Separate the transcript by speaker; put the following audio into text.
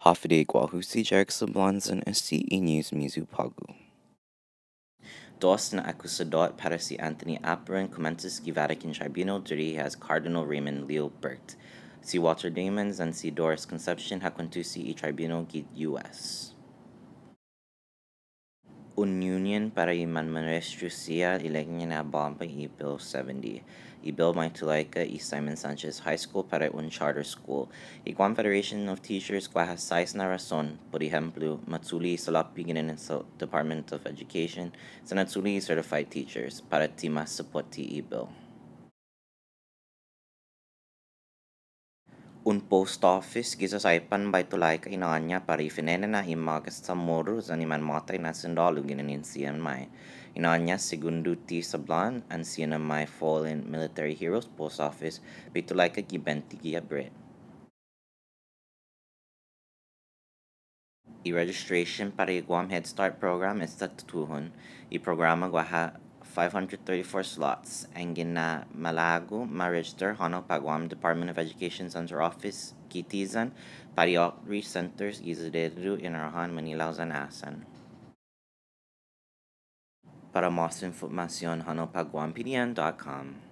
Speaker 1: Hafide Guahusi Jarek Sablanzan SCE News Mizu Pagu.
Speaker 2: Dos na acusador Anthony Apuron commences Vatican Tribunal dirige Cardinal Raymond Leo Burke. Si Walter Damons and si Doris Concepcion hakuntusi i Tribunal git US. Un union para i manmanrestrucia ilegna na bomba i Bill 70. I Bill may tulaika i Simon Sanchez High School para un charter school. I Guam Federation of Teachers guaha sais na rason, por ejemplo, matsuli sa lapiginin sa Department of Education sa natsuli certified teachers para ti mas support i Bill. un post office gisa saipan bai tulai ka inanya pari finene na ima ka samuru zaniman mata ina sindalu ginanin sian mai inanya segundu ti sablan an sian mai fallen military heroes post office bitulai ka gibenti giya bread E registration para Guam Head Start program is tatutuhon. E programa guaha 534 slots ang gina malago ma-register hano pa Department of Education Center Office kitizan outreach centers gizadedu in Arahan, Manila, Zanasan. Para mas información guampdn.com.